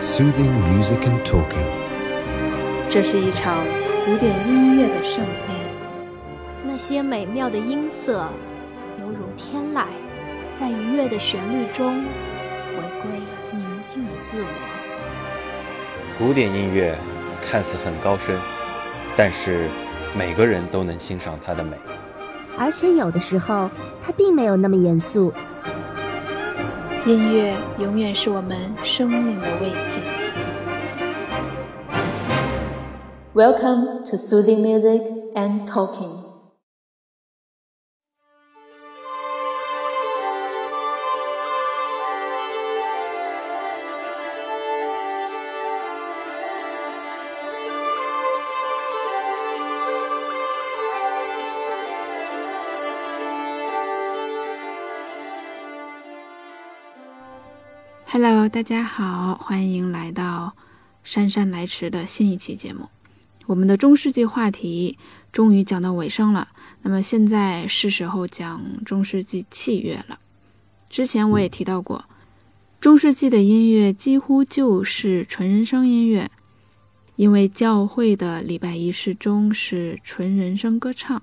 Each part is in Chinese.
soothing music and talking. 这是一场古典音乐的盛宴，那些美妙的音色，犹如天籁，在愉悦的旋律中回归宁静的自我。古典音乐看似很高深，但是每个人都能欣赏它的美。而且有的时候，它并没有那么严肃。音乐永远是我们生命的慰藉。Welcome to soothing music and talking. 大家好，欢迎来到姗姗来迟的新一期节目。我们的中世纪话题终于讲到尾声了，那么现在是时候讲中世纪器乐了。之前我也提到过，中世纪的音乐几乎就是纯人声音乐，因为教会的礼拜仪式中是纯人声歌唱，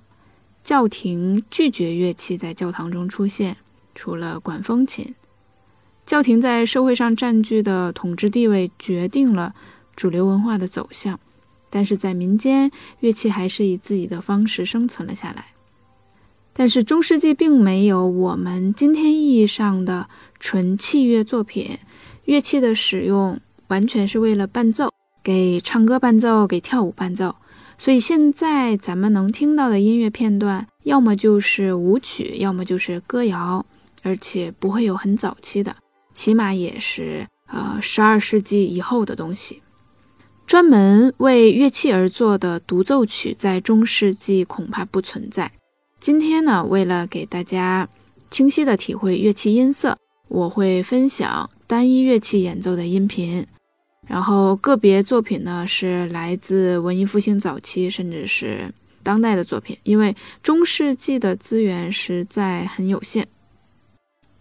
教廷拒绝乐器在教堂中出现，除了管风琴。教廷在社会上占据的统治地位决定了主流文化的走向，但是在民间，乐器还是以自己的方式生存了下来。但是中世纪并没有我们今天意义上的纯器乐作品，乐器的使用完全是为了伴奏，给唱歌伴奏，给跳舞伴奏。所以现在咱们能听到的音乐片段，要么就是舞曲，要么就是歌谣，而且不会有很早期的。起码也是呃十二世纪以后的东西。专门为乐器而做的独奏曲在中世纪恐怕不存在。今天呢，为了给大家清晰的体会乐器音色，我会分享单一乐器演奏的音频，然后个别作品呢是来自文艺复兴早期甚至是当代的作品，因为中世纪的资源实在很有限。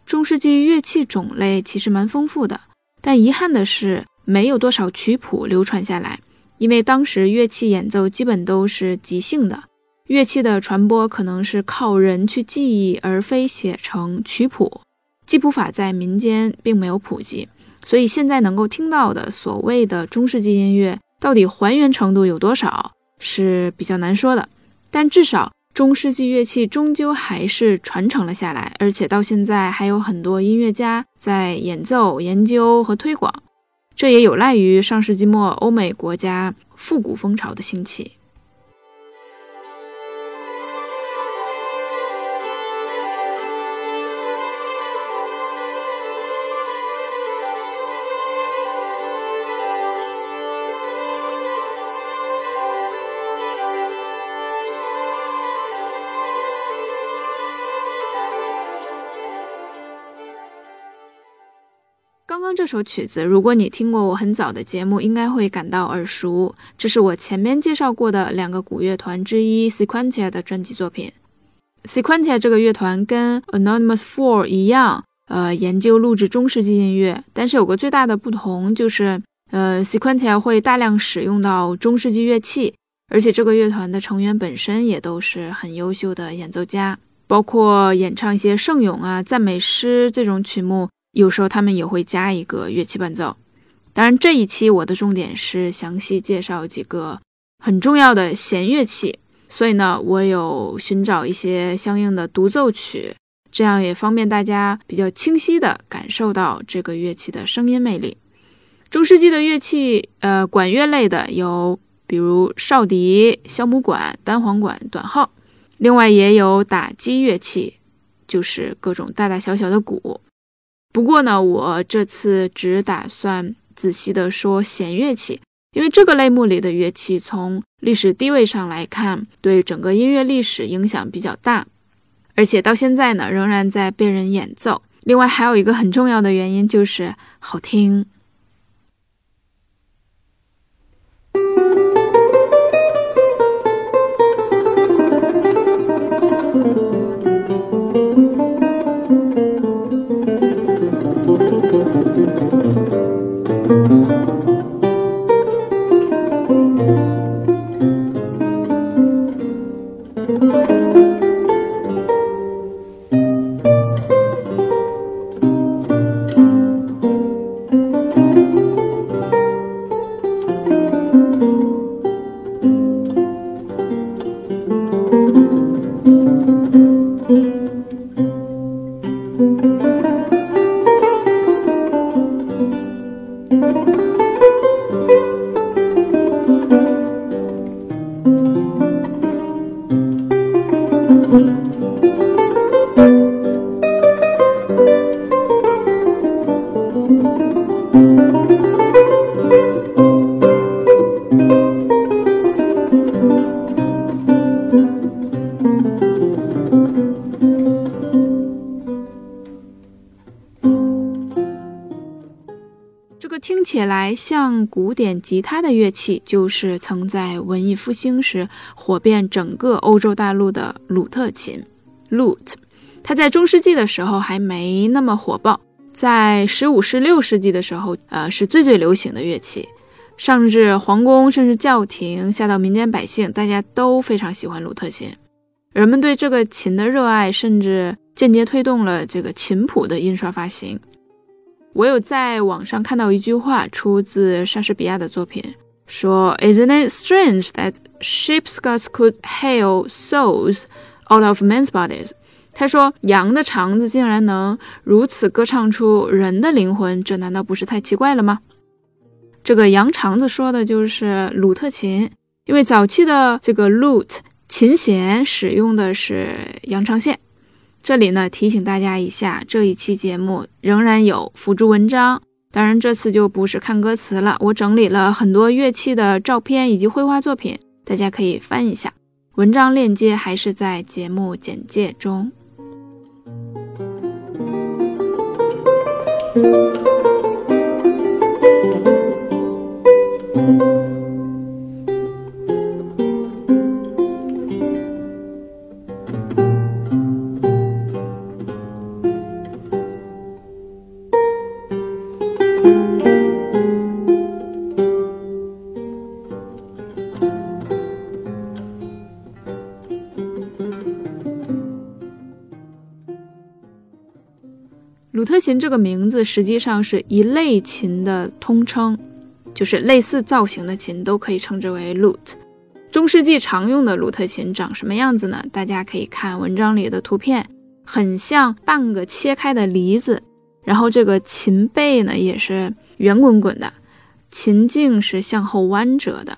中世纪乐器种类其实蛮丰富的，但遗憾的是没有多少曲谱流传下来，因为当时乐器演奏基本都是即兴的，乐器的传播可能是靠人去记忆，而非写成曲谱。记谱法在民间并没有普及，所以现在能够听到的所谓的中世纪音乐，到底还原程度有多少是比较难说的，但至少。中世纪乐器终究还是传承了下来，而且到现在还有很多音乐家在演奏、研究和推广，这也有赖于上世纪末欧美国家复古风潮的兴起。这首曲子，如果你听过我很早的节目，应该会感到耳熟。这是我前面介绍过的两个古乐团之一 Sequentia 的专辑作品。Sequentia 这个乐团跟 Anonymous Four 一样，呃，研究录制中世纪音乐，但是有个最大的不同就是，呃，Sequentia 会大量使用到中世纪乐器，而且这个乐团的成员本身也都是很优秀的演奏家，包括演唱一些圣咏啊、赞美诗这种曲目。有时候他们也会加一个乐器伴奏，当然这一期我的重点是详细介绍几个很重要的弦乐器，所以呢，我有寻找一些相应的独奏曲，这样也方便大家比较清晰的感受到这个乐器的声音魅力。中世纪的乐器，呃，管乐类的有，比如哨笛、箫母管、单簧管、短号，另外也有打击乐器，就是各种大大小小的鼓。不过呢，我这次只打算仔细的说弦乐器，因为这个类目里的乐器从历史地位上来看，对整个音乐历史影响比较大，而且到现在呢，仍然在被人演奏。另外还有一个很重要的原因就是好听。起来像古典吉他的乐器，就是曾在文艺复兴时火遍整个欧洲大陆的鲁特琴 （lute）。它在中世纪的时候还没那么火爆，在十五、十六世纪的时候，呃，是最最流行的乐器。上至皇宫，甚至教廷，下到民间百姓，大家都非常喜欢鲁特琴。人们对这个琴的热爱，甚至间接推动了这个琴谱的印刷发行。我有在网上看到一句话，出自莎士比亚的作品，说：“Isn't it strange that sheep's guts could hail souls out of men's bodies？” 他说：“羊的肠子竟然能如此歌唱出人的灵魂，这难道不是太奇怪了吗？”这个羊肠子说的就是鲁特琴，因为早期的这个 lute 琴弦使用的是羊肠线。这里呢提醒大家一下，这一期节目仍然有辅助文章，当然这次就不是看歌词了，我整理了很多乐器的照片以及绘画作品，大家可以翻一下。文章链接还是在节目简介中。琴这个名字实际上是一类琴的通称，就是类似造型的琴都可以称之为 lute。中世纪常用的鲁特琴长什么样子呢？大家可以看文章里的图片，很像半个切开的梨子。然后这个琴背呢也是圆滚滚的，琴颈是向后弯折的。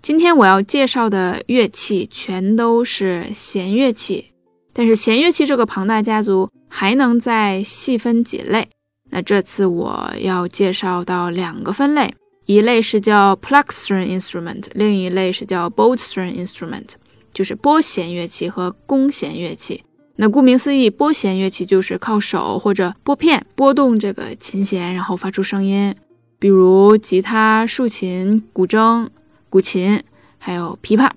今天我要介绍的乐器全都是弦乐器，但是弦乐器这个庞大家族。还能再细分几类？那这次我要介绍到两个分类，一类是叫 pluck string instrument，另一类是叫 bow string instrument，就是拨弦乐器和弓弦乐器。那顾名思义，拨弦乐器就是靠手或者拨片拨动这个琴弦，然后发出声音，比如吉他、竖琴、古筝、古琴，还有琵琶。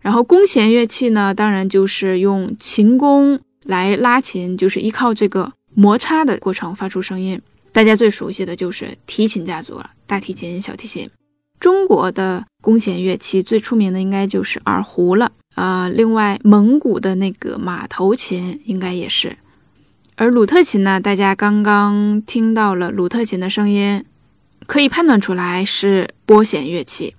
然后弓弦乐器呢，当然就是用琴弓。来拉琴就是依靠这个摩擦的过程发出声音，大家最熟悉的就是提琴家族了，大提琴、小提琴。中国的弓弦乐器最出名的应该就是二胡了，呃，另外蒙古的那个马头琴应该也是。而鲁特琴呢，大家刚刚听到了鲁特琴的声音，可以判断出来是拨弦乐器。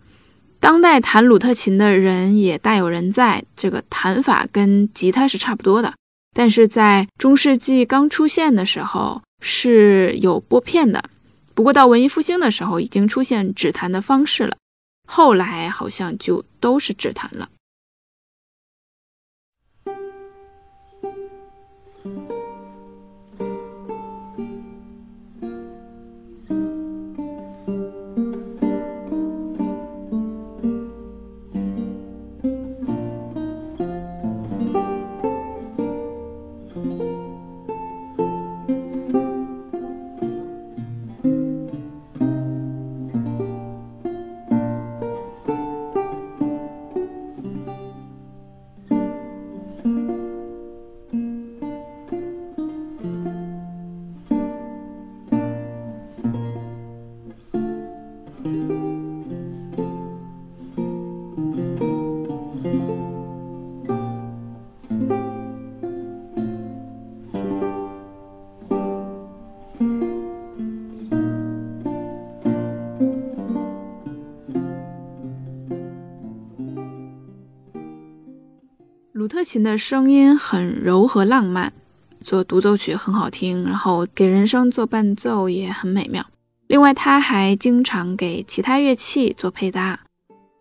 当代弹鲁特琴的人也大有人在，这个弹法跟吉他是差不多的。但是在中世纪刚出现的时候是有拨片的，不过到文艺复兴的时候已经出现指弹的方式了，后来好像就都是指弹了。特琴的声音很柔和浪漫，做独奏曲很好听，然后给人声做伴奏也很美妙。另外，他还经常给其他乐器做配搭。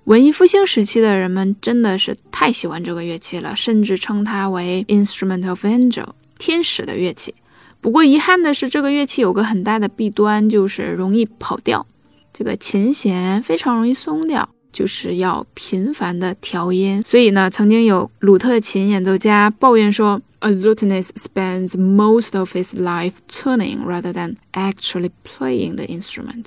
文艺复兴时期的人们真的是太喜欢这个乐器了，甚至称它为 instrument of angel，天使的乐器。不过遗憾的是，这个乐器有个很大的弊端，就是容易跑调，这个琴弦非常容易松掉。就是要频繁的调音，所以呢，曾经有鲁特琴演奏家抱怨说，a lutenist spends most of his life tuning rather than actually playing the instrument。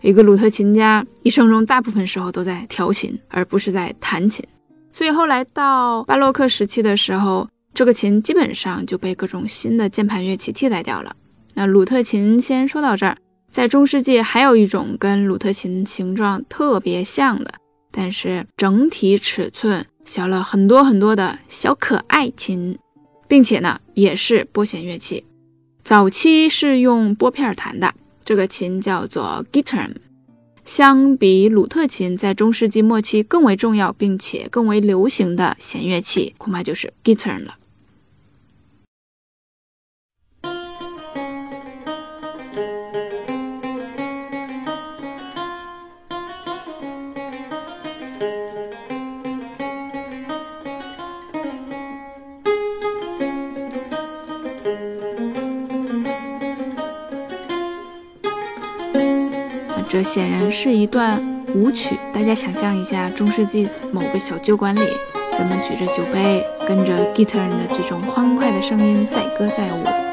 一个鲁特琴家一生中大部分时候都在调琴，而不是在弹琴。所以后来到巴洛克时期的时候，这个琴基本上就被各种新的键盘乐器替代掉了。那鲁特琴先说到这儿。在中世纪，还有一种跟鲁特琴形状特别像的，但是整体尺寸小了很多很多的小可爱琴，并且呢，也是拨弦乐器。早期是用拨片弹的，这个琴叫做 g i t a r。相比鲁特琴，在中世纪末期更为重要并且更为流行的弦乐器，恐怕就是 g i t a r 了。这显然是一段舞曲。大家想象一下，中世纪某个小酒馆里，人们举着酒杯，跟着 guitar 的这种欢快的声音载歌载舞。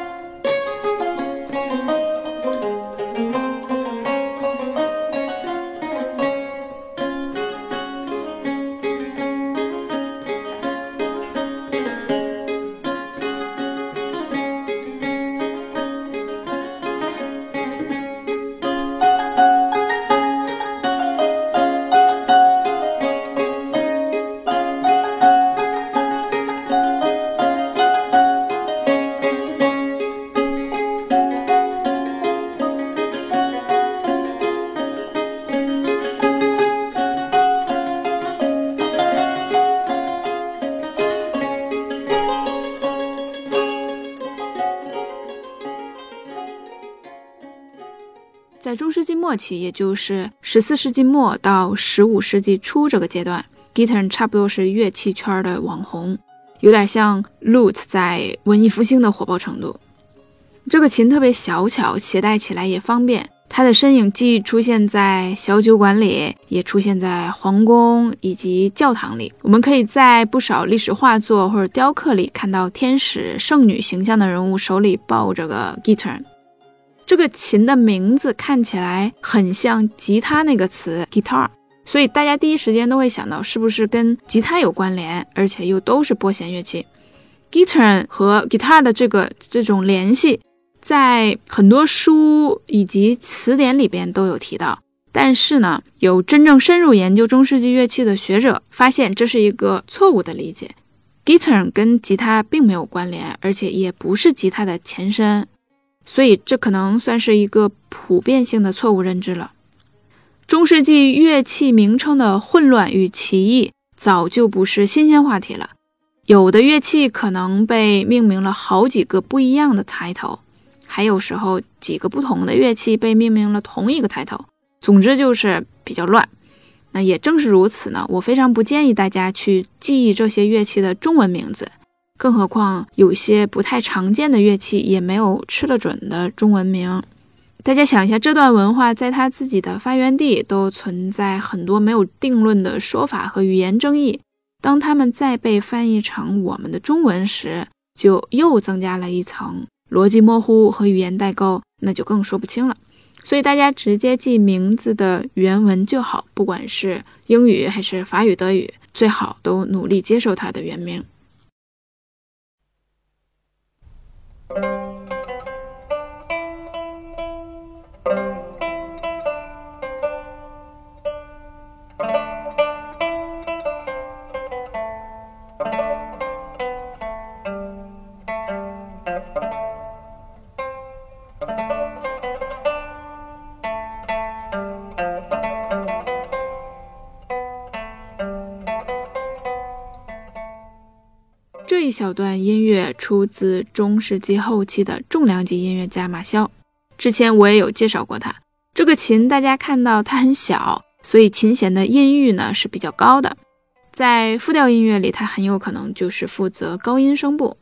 中世纪末期，也就是十四世纪末到十五世纪初这个阶段，guitar 差不多是乐器圈的网红，有点像 lute 在文艺复兴的火爆程度。这个琴特别小巧，携带起来也方便。它的身影既出现在小酒馆里，也出现在皇宫以及教堂里。我们可以在不少历史画作或者雕刻里看到天使、圣女形象的人物手里抱着个 guitar。这个琴的名字看起来很像吉他那个词 guitar，所以大家第一时间都会想到是不是跟吉他有关联，而且又都是拨弦乐器。guitar 和 guitar 的这个这种联系，在很多书以及词典里边都有提到，但是呢，有真正深入研究中世纪乐器的学者发现这是一个错误的理解，guitar 跟吉他并没有关联，而且也不是吉他的前身。所以，这可能算是一个普遍性的错误认知了。中世纪乐器名称的混乱与歧义早就不是新鲜话题了。有的乐器可能被命名了好几个不一样的抬头还有时候几个不同的乐器被命名了同一个抬头。总之就是比较乱。那也正是如此呢，我非常不建议大家去记忆这些乐器的中文名字。更何况，有些不太常见的乐器也没有吃得准的中文名。大家想一下，这段文化在它自己的发源地都存在很多没有定论的说法和语言争议。当它们再被翻译成我们的中文时，就又增加了一层逻辑模糊和语言代沟，那就更说不清了。所以大家直接记名字的原文就好，不管是英语还是法语、德语，最好都努力接受它的原名。一小段音乐出自中世纪后期的重量级音乐家马肖。之前我也有介绍过他。这个琴，大家看到它很小，所以琴弦的音域呢是比较高的。在复调音乐里，它很有可能就是负责高音声部。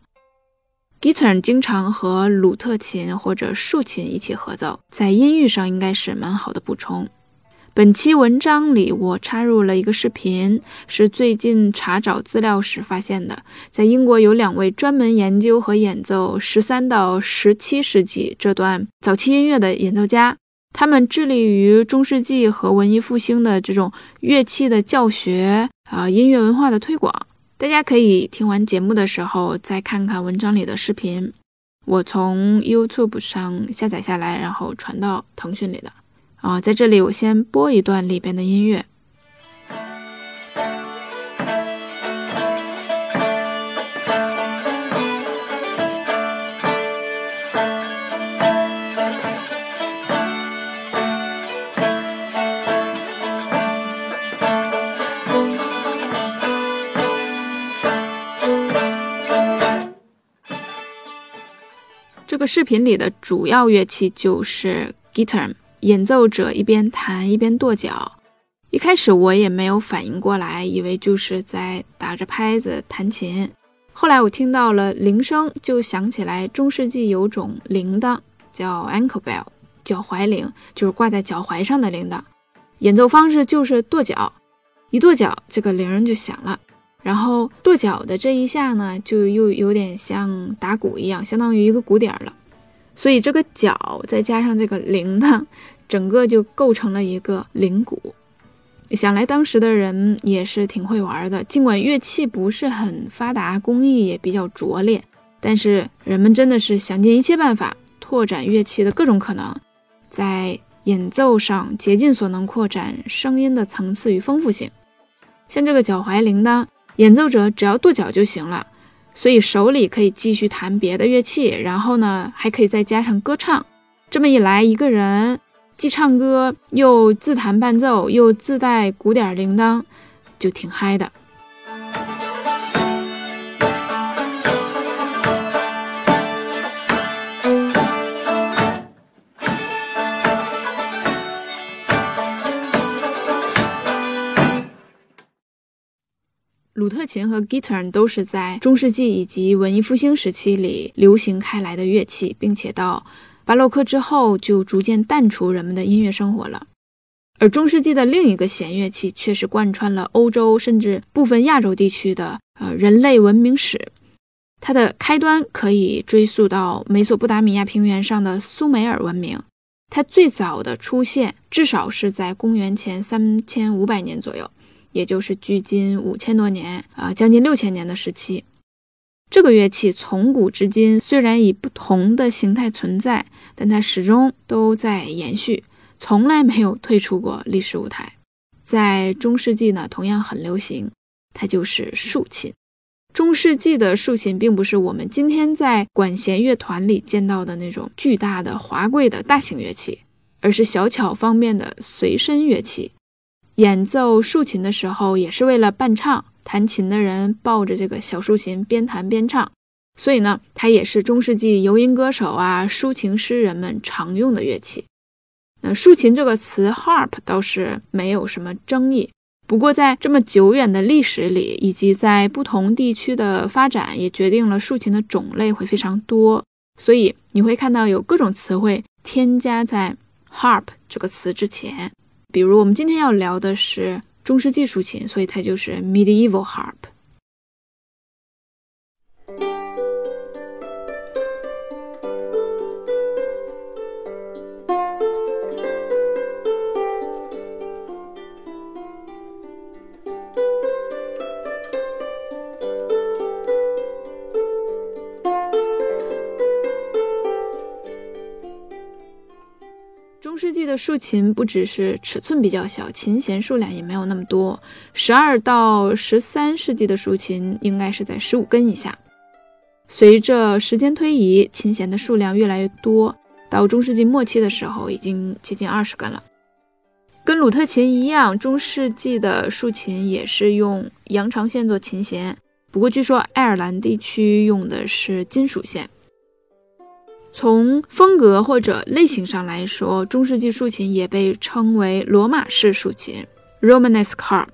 Guitar 经常和鲁特琴或者竖琴一起合奏，在音域上应该是蛮好的补充。本期文章里，我插入了一个视频，是最近查找资料时发现的。在英国有两位专门研究和演奏十三到十七世纪这段早期音乐的演奏家，他们致力于中世纪和文艺复兴的这种乐器的教学啊，音乐文化的推广。大家可以听完节目的时候再看看文章里的视频，我从 YouTube 上下载下来，然后传到腾讯里的。啊，在这里我先播一段里边的音乐。这个视频里的主要乐器就是 guitar。演奏者一边弹一边跺脚，一开始我也没有反应过来，以为就是在打着拍子弹琴。后来我听到了铃声，就想起来中世纪有种铃铛叫 ankle bell，脚踝铃，就是挂在脚踝上的铃铛。演奏方式就是跺脚，一跺脚这个铃就响了。然后跺脚的这一下呢，就又有点像打鼓一样，相当于一个鼓点了。所以这个脚再加上这个铃铛。整个就构成了一个铃鼓，想来当时的人也是挺会玩的。尽管乐器不是很发达，工艺也比较拙劣，但是人们真的是想尽一切办法拓展乐器的各种可能，在演奏上竭尽所能扩展声音的层次与丰富性。像这个脚踝铃铛，演奏者只要跺脚就行了，所以手里可以继续弹别的乐器，然后呢还可以再加上歌唱。这么一来，一个人。既唱歌又自弹伴奏，又自带鼓点铃铛，就挺嗨的。鲁特琴和 guitar 都是在中世纪以及文艺复兴时期里流行开来的乐器，并且到。巴洛克之后就逐渐淡出人们的音乐生活了，而中世纪的另一个弦乐器却是贯穿了欧洲甚至部分亚洲地区的呃人类文明史。它的开端可以追溯到美索不达米亚平原上的苏美尔文明，它最早的出现至少是在公元前三千五百年左右，也就是距今五千多年啊，将近六千年的时期。这个乐器从古至今虽然以不同的形态存在，但它始终都在延续，从来没有退出过历史舞台。在中世纪呢，同样很流行，它就是竖琴。中世纪的竖琴并不是我们今天在管弦乐团里见到的那种巨大的、华贵的大型乐器，而是小巧方便的随身乐器。演奏竖琴的时候，也是为了伴唱。弹琴的人抱着这个小竖琴边弹边唱，所以呢，它也是中世纪游吟歌手啊、抒情诗人们常用的乐器。那竖琴这个词 harp 倒是没有什么争议，不过在这么久远的历史里，以及在不同地区的发展，也决定了竖琴的种类会非常多。所以你会看到有各种词汇添加在 harp 这个词之前，比如我们今天要聊的是。中世纪竖琴，所以它就是 medieval harp。竖琴不只是尺寸比较小，琴弦数量也没有那么多。十二到十三世纪的竖琴应该是在十五根以下。随着时间推移，琴弦的数量越来越多，到中世纪末期的时候，已经接近二十根了。跟鲁特琴一样，中世纪的竖琴也是用羊肠线做琴弦，不过据说爱尔兰地区用的是金属线。从风格或者类型上来说，中世纪竖琴也被称为罗马式竖琴 （Romanesque harp）。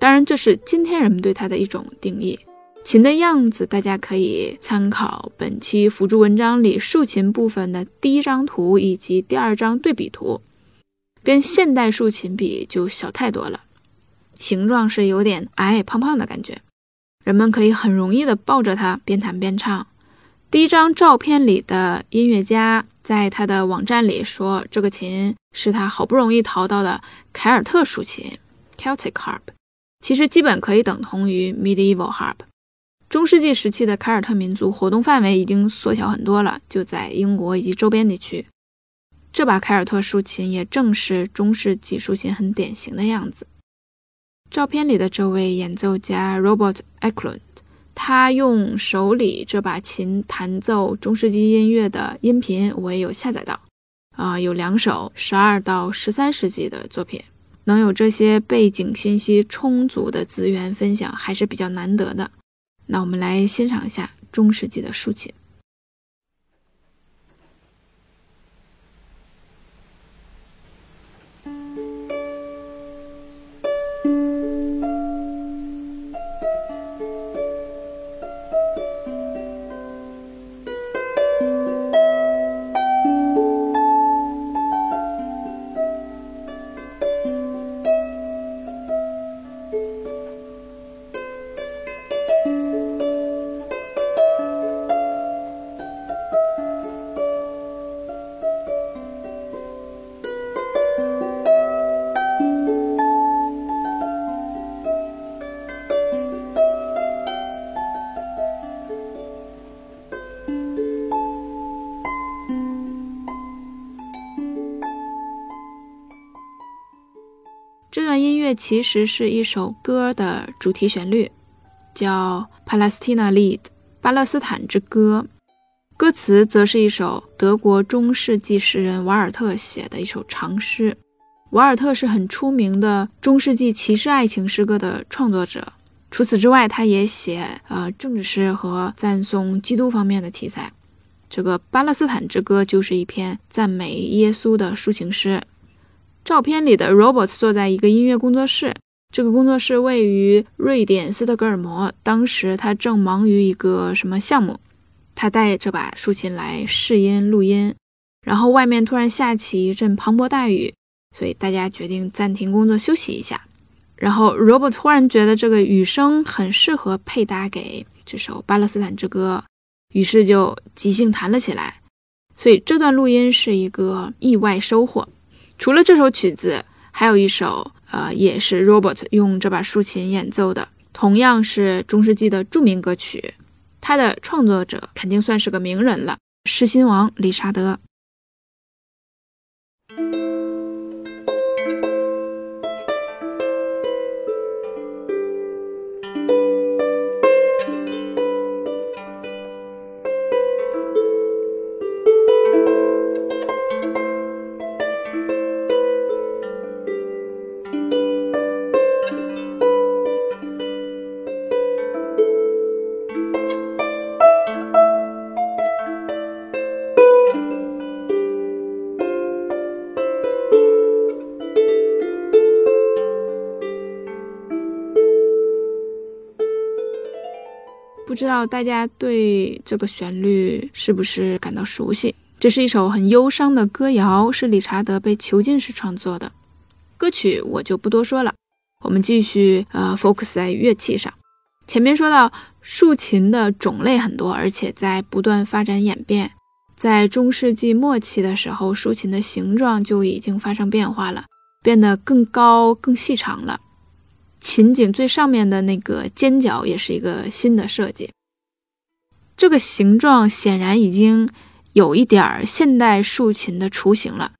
当然，这是今天人们对它的一种定义。琴的样子，大家可以参考本期辅助文章里竖琴部分的第一张图以及第二张对比图。跟现代竖琴比就小太多了，形状是有点矮矮胖胖的感觉，人们可以很容易的抱着它边弹边唱。第一张照片里的音乐家在他的网站里说，这个琴是他好不容易淘到的凯尔特竖琴 （Celtic harp），其实基本可以等同于 medieval harp。中世纪时期的凯尔特民族活动范围已经缩小很多了，就在英国以及周边地区。这把凯尔特竖琴也正是中世纪竖琴很典型的样子。照片里的这位演奏家 Robert Eklund，他用手里这把琴弹奏中世纪音乐的音频，我也有下载到。啊，有两首十二到十三世纪的作品，能有这些背景信息充足的资源分享，还是比较难得的。那我们来欣赏一下中世纪的竖琴。乐其实是一首歌的主题旋律，叫《Palestina Lied》（巴勒斯坦之歌）。歌词则是一首德国中世纪诗人瓦尔特写的一首长诗。瓦尔特是很出名的中世纪骑士爱情诗歌的创作者。除此之外，他也写呃政治诗和赞颂基督方面的题材。这个《巴勒斯坦之歌》就是一篇赞美耶稣的抒情诗。照片里的 Robert 坐在一个音乐工作室，这个工作室位于瑞典斯德哥尔摩。当时他正忙于一个什么项目，他带这把竖琴来试音录音，然后外面突然下起一阵磅礴大雨，所以大家决定暂停工作休息一下。然后 Robert 突然觉得这个雨声很适合配搭给这首《巴勒斯坦之歌》，于是就即兴弹了起来。所以这段录音是一个意外收获。除了这首曲子，还有一首，呃，也是 Robert 用这把竖琴演奏的，同样是中世纪的著名歌曲。它的创作者肯定算是个名人了，狮心王理查德。不知道大家对这个旋律是不是感到熟悉？这是一首很忧伤的歌谣，是理查德被囚禁时创作的。歌曲我就不多说了，我们继续呃 focus 在乐器上。前面说到竖琴的种类很多，而且在不断发展演变。在中世纪末期的时候，竖琴的形状就已经发生变化了，变得更高、更细长了。琴颈最上面的那个尖角也是一个新的设计，这个形状显然已经有一点儿现代竖琴的雏形了。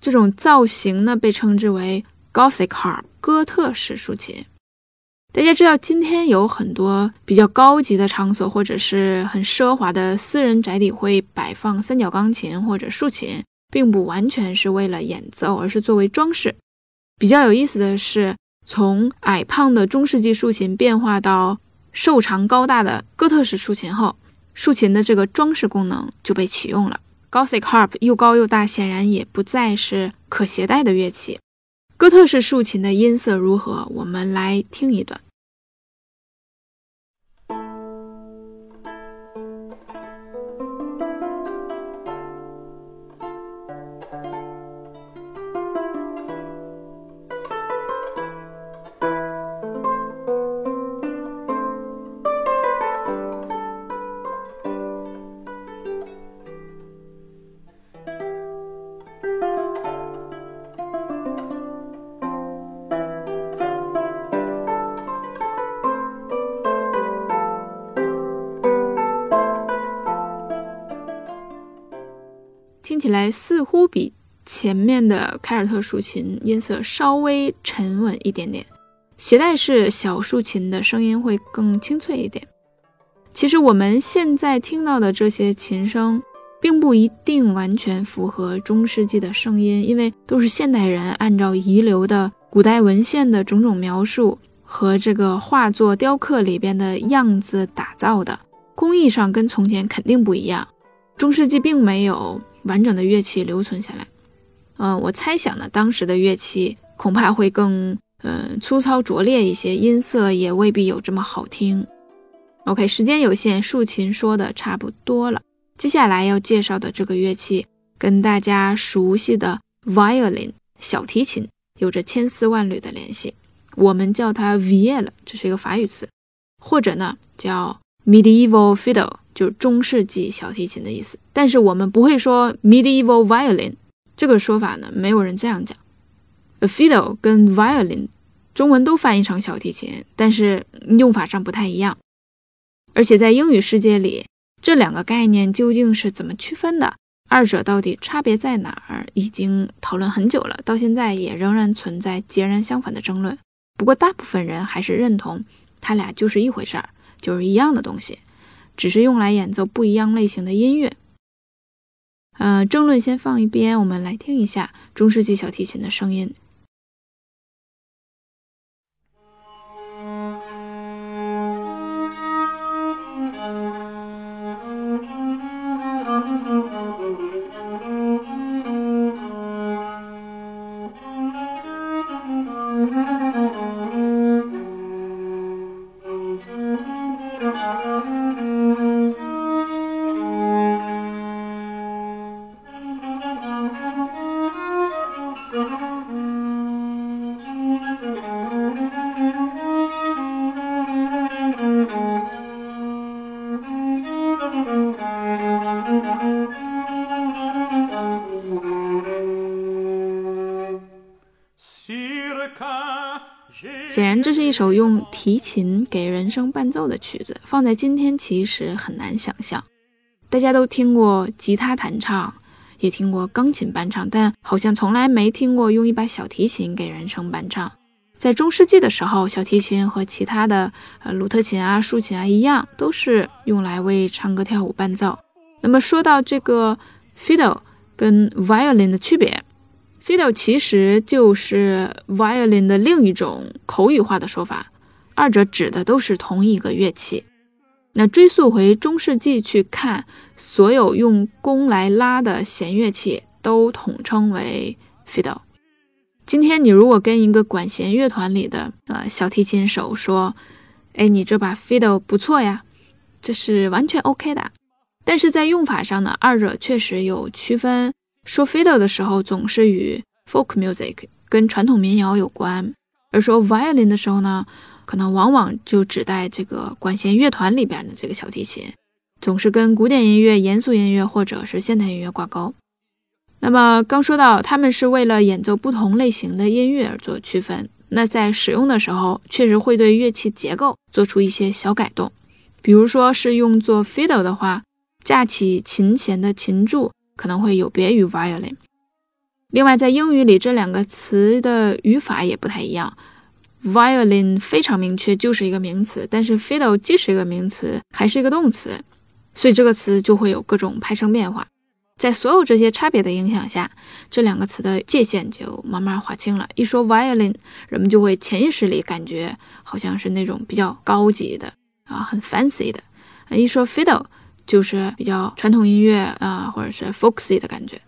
这种造型呢，被称之为 Gothic harp，哥特式竖琴。大家知道，今天有很多比较高级的场所，或者是很奢华的私人宅邸，会摆放三角钢琴或者竖琴，并不完全是为了演奏，而是作为装饰。比较有意思的是。从矮胖的中世纪竖琴变化到瘦长高大的哥特式竖琴后，竖琴的这个装饰功能就被启用了。Gothic harp 又高又大，显然也不再是可携带的乐器。哥特式竖琴的音色如何？我们来听一段。前面的凯尔特竖琴音色稍微沉稳一点点，携带式小竖琴的声音会更清脆一点。其实我们现在听到的这些琴声，并不一定完全符合中世纪的声音，因为都是现代人按照遗留的古代文献的种种描述和这个画作、雕刻里边的样子打造的，工艺上跟从前肯定不一样。中世纪并没有完整的乐器留存下来。嗯，我猜想呢，当时的乐器恐怕会更嗯粗糙拙劣一些，音色也未必有这么好听。OK，时间有限，竖琴说的差不多了，接下来要介绍的这个乐器跟大家熟悉的 violin 小提琴有着千丝万缕的联系，我们叫它 viol，这是一个法语词，或者呢叫 medieval fiddle，就是中世纪小提琴的意思。但是我们不会说 medieval violin。这个说法呢，没有人这样讲。A fiddle 跟 violin 中文都翻译成小提琴，但是用法上不太一样。而且在英语世界里，这两个概念究竟是怎么区分的？二者到底差别在哪儿？已经讨论很久了，到现在也仍然存在截然相反的争论。不过大部分人还是认同，它俩就是一回事儿，就是一样的东西，只是用来演奏不一样类型的音乐。呃，争论先放一边，我们来听一下中世纪小提琴的声音。这是一首用提琴给人声伴奏的曲子，放在今天其实很难想象。大家都听过吉他弹唱，也听过钢琴伴唱，但好像从来没听过用一把小提琴给人声伴唱。在中世纪的时候，小提琴和其他的呃鲁特琴啊、竖琴啊一样，都是用来为唱歌跳舞伴奏。那么说到这个 fiddle 跟 violin 的区别。Fiddle 其实就是 violin 的另一种口语化的说法，二者指的都是同一个乐器。那追溯回中世纪去看，所有用弓来拉的弦乐器都统称为 fiddle。今天你如果跟一个管弦乐团里的呃小提琴手说：“哎，你这把 fiddle 不错呀”，这是完全 OK 的。但是在用法上呢，二者确实有区分。说 fiddle 的时候，总是与 folk music 跟传统民谣有关；而说 violin 的时候呢，可能往往就指代这个管弦乐团里边的这个小提琴，总是跟古典音乐、严肃音乐或者是现代音乐挂钩。那么刚说到，他们是为了演奏不同类型的音乐而做区分。那在使用的时候，确实会对乐器结构做出一些小改动，比如说是用作 fiddle 的话，架起琴弦的琴柱。可能会有别于 violin。另外，在英语里，这两个词的语法也不太一样。violin 非常明确，就是一个名词，但是 fiddle 既是一个名词，还是一个动词，所以这个词就会有各种派生变化。在所有这些差别的影响下，这两个词的界限就慢慢划清了。一说 violin，人们就会潜意识里感觉好像是那种比较高级的啊，很 fancy 的。一说 fiddle。就是比较传统音乐啊，或者是 folksy 的感觉。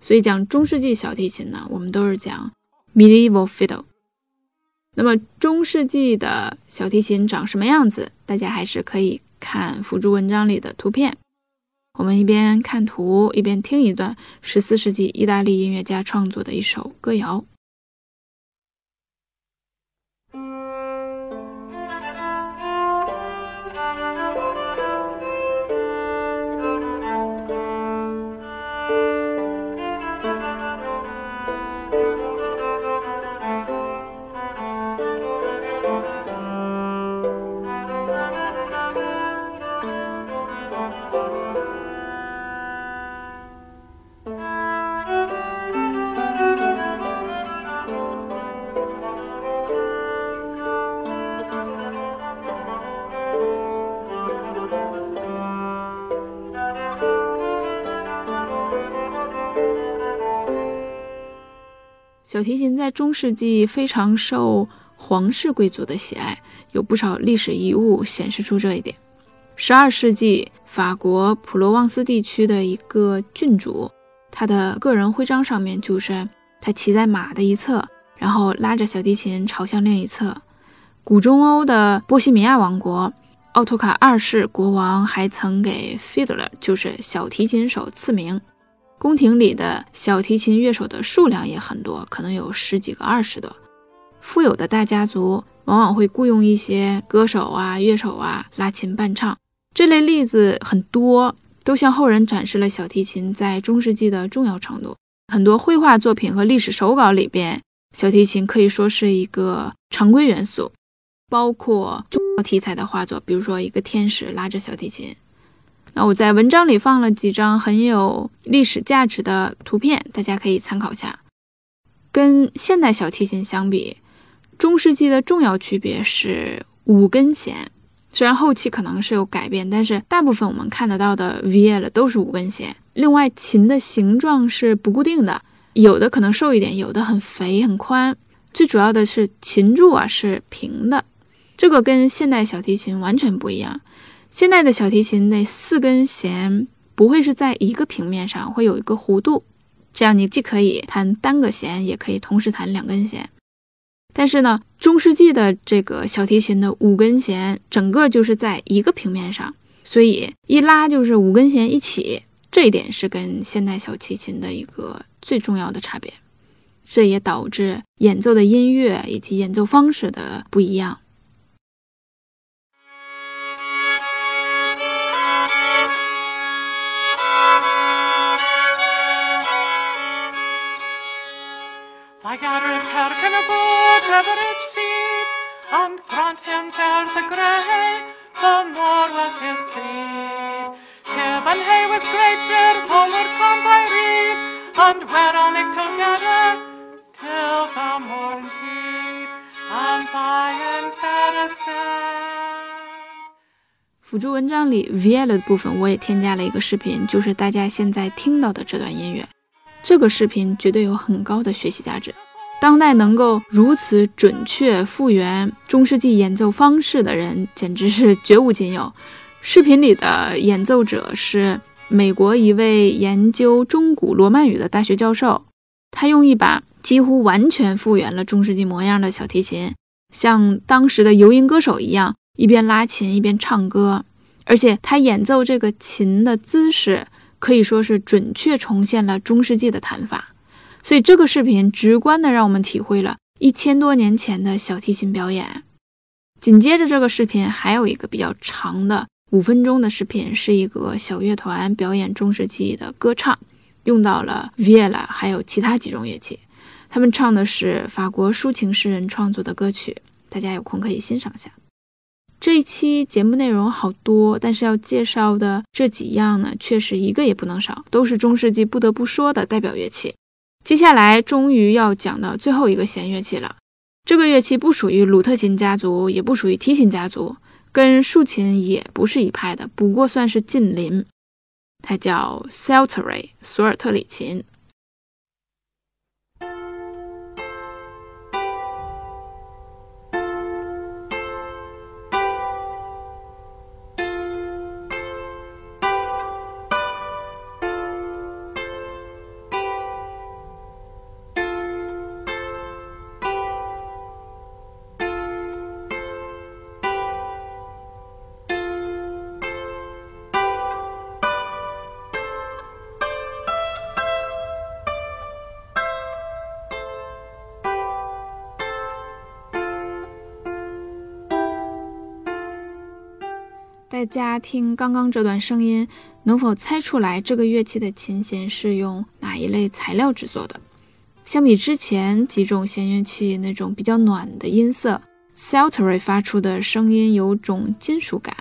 所以讲中世纪小提琴呢，我们都是讲 medieval fiddle。那么中世纪的小提琴长什么样子？大家还是可以看辅助文章里的图片。我们一边看图，一边听一段十四世纪意大利音乐家创作的一首歌谣。小提琴在中世纪非常受皇室贵族的喜爱，有不少历史遗物显示出这一点。十二世纪，法国普罗旺斯地区的一个郡主，他的个人徽章上面就是他骑在马的一侧，然后拉着小提琴朝向另一侧。古中欧的波西米亚王国，奥托卡二世国王还曾给 fiddler，就是小提琴手赐名。宫廷里的小提琴乐手的数量也很多，可能有十几个、二十多。富有的大家族往往会雇佣一些歌手啊、乐手啊拉琴伴唱。这类例子很多，都向后人展示了小提琴在中世纪的重要程度。很多绘画作品和历史手稿里边，小提琴可以说是一个常规元素，包括宗教题材的画作，比如说一个天使拉着小提琴。那我在文章里放了几张很有历史价值的图片，大家可以参考下。跟现代小提琴相比，中世纪的重要区别是五根弦。虽然后期可能是有改变，但是大部分我们看得到的 viol 都是五根弦。另外，琴的形状是不固定的，有的可能瘦一点，有的很肥很宽。最主要的是琴柱啊是平的，这个跟现代小提琴完全不一样。现代的小提琴那四根弦不会是在一个平面上，会有一个弧度，这样你既可以弹单个弦，也可以同时弹两根弦。但是呢，中世纪的这个小提琴的五根弦整个就是在一个平面上，所以一拉就是五根弦一起，这一点是跟现代小提琴的一个最重要的差别。这也导致演奏的音乐以及演奏方式的不一样。And grant him perfect grace the more was his plea to heaven hey with great bit of homer come by me and wear onyctop and by empirics and by empirics and 辅助文章里 viola 的部分，我也添加了一个视频，就是大家现在听到的这段音乐。这个视频绝对有很高的学习价值。当代能够如此准确复原中世纪演奏方式的人，简直是绝无仅有。视频里的演奏者是美国一位研究中古罗曼语的大学教授，他用一把几乎完全复原了中世纪模样的小提琴，像当时的游吟歌手一样，一边拉琴一边唱歌，而且他演奏这个琴的姿势可以说是准确重现了中世纪的弹法。所以这个视频直观的让我们体会了一千多年前的小提琴表演。紧接着这个视频还有一个比较长的五分钟的视频，是一个小乐团表演中世纪的歌唱，用到了 viola 还有其他几种乐器。他们唱的是法国抒情诗人创作的歌曲，大家有空可以欣赏下。这一期节目内容好多，但是要介绍的这几样呢，确实一个也不能少，都是中世纪不得不说的代表乐器。接下来终于要讲到最后一个弦乐器了。这个乐器不属于鲁特琴家族，也不属于提琴家族，跟竖琴也不是一派的，不过算是近邻。它叫 Psaltery，索尔特里琴。大家听刚刚这段声音，能否猜出来这个乐器的琴弦是用哪一类材料制作的？相比之前几种弦乐器那种比较暖的音色，Psaltery 发出的声音有种金属感。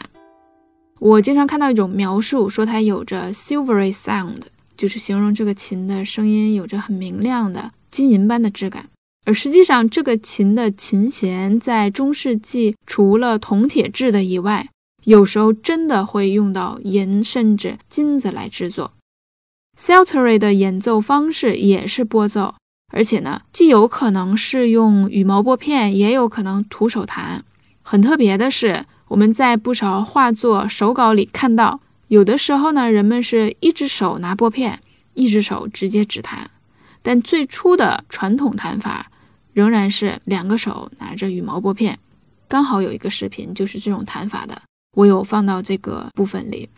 我经常看到一种描述，说它有着 silvery sound，就是形容这个琴的声音有着很明亮的金银般的质感。而实际上，这个琴的琴弦在中世纪除了铜铁制的以外，有时候真的会用到银甚至金子来制作。Psaltery 的演奏方式也是拨奏，而且呢，既有可能是用羽毛拨片，也有可能徒手弹。很特别的是，我们在不少画作手稿里看到，有的时候呢，人们是一只手拿拨片，一只手直接指弹。但最初的传统弹法仍然是两个手拿着羽毛拨片。刚好有一个视频就是这种弹法的，我有放到这个部分里。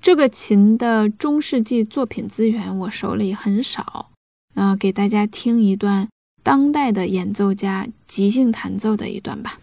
这个琴的中世纪作品资源我手里很少，呃，给大家听一段当代的演奏家即兴弹奏的一段吧。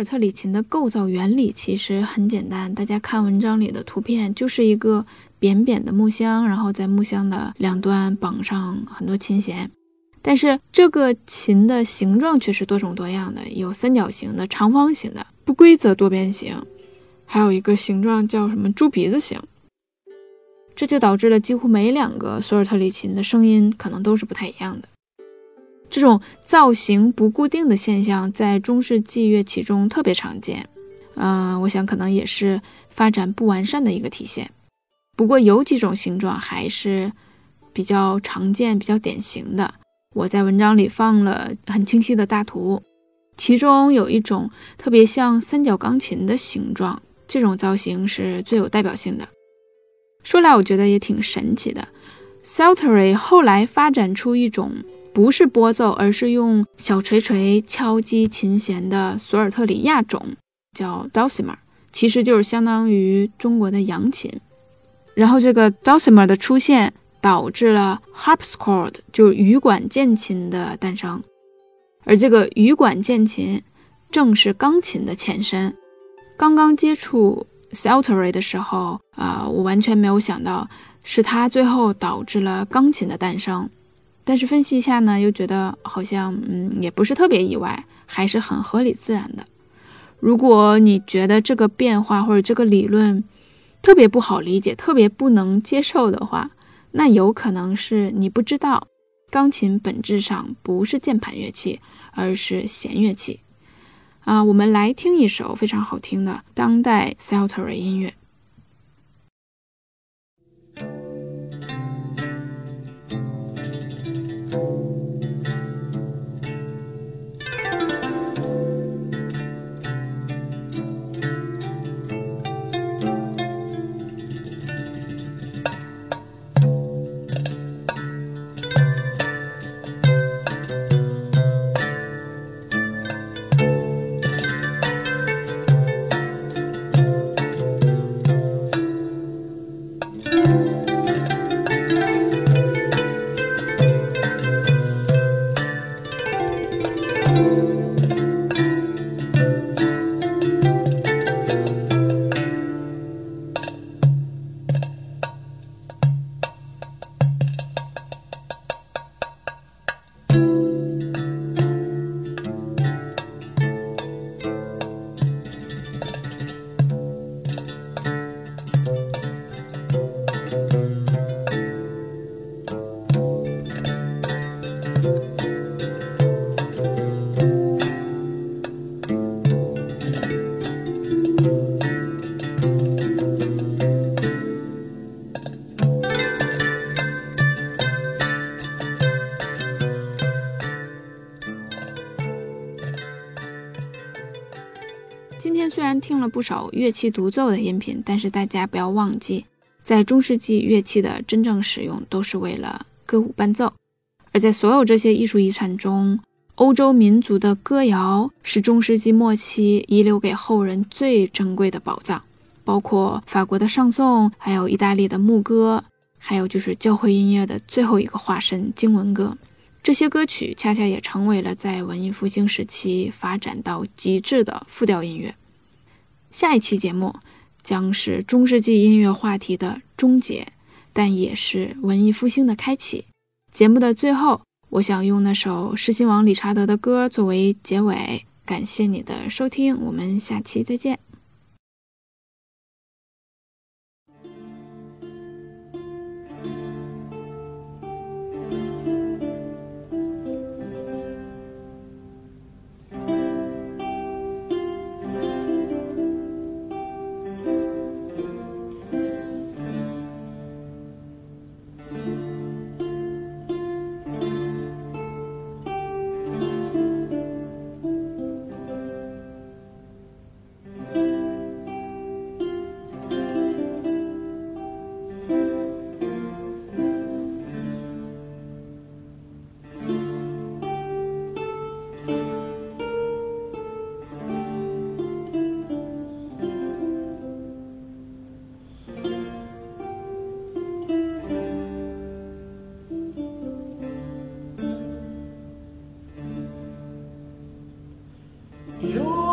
尔特里琴的构造原理其实很简单，大家看文章里的图片，就是一个扁扁的木箱，然后在木箱的两端绑上很多琴弦。但是这个琴的形状却是多种多样的，有三角形的、长方形的、不规则多边形，还有一个形状叫什么猪鼻子形。这就导致了几乎每两个索尔特里琴的声音可能都是不太一样的。这种造型不固定的现象在中世纪乐器中特别常见，嗯，我想可能也是发展不完善的一个体现。不过有几种形状还是比较常见、比较典型的。我在文章里放了很清晰的大图，其中有一种特别像三角钢琴的形状，这种造型是最有代表性的。说来我觉得也挺神奇的 s a l t e r y 后来发展出一种。不是拨奏，而是用小锤锤敲击琴弦的索尔特里亚种，叫 dulcimer，其实就是相当于中国的扬琴。然后这个 dulcimer 的出现，导致了 harpsichord，就是羽管键琴的诞生。而这个羽管键琴正是钢琴的前身。刚刚接触 saltery 的时候，啊，我完全没有想到是它最后导致了钢琴的诞生。但是分析一下呢，又觉得好像嗯也不是特别意外，还是很合理自然的。如果你觉得这个变化或者这个理论特别不好理解、特别不能接受的话，那有可能是你不知道，钢琴本质上不是键盘乐器，而是弦乐器。啊，我们来听一首非常好听的当代 s a l t e r y 音乐。今了不少乐器独奏的音频，但是大家不要忘记，在中世纪乐器的真正使用都是为了歌舞伴奏。而在所有这些艺术遗产中，欧洲民族的歌谣是中世纪末期遗留给后人最珍贵的宝藏，包括法国的上颂，还有意大利的牧歌，还有就是教会音乐的最后一个化身——经文歌。这些歌曲恰恰也成为了在文艺复兴时期发展到极致的复调音乐。下一期节目将是中世纪音乐话题的终结，但也是文艺复兴的开启。节目的最后，我想用那首狮心王理查德的歌作为结尾。感谢你的收听，我们下期再见。Your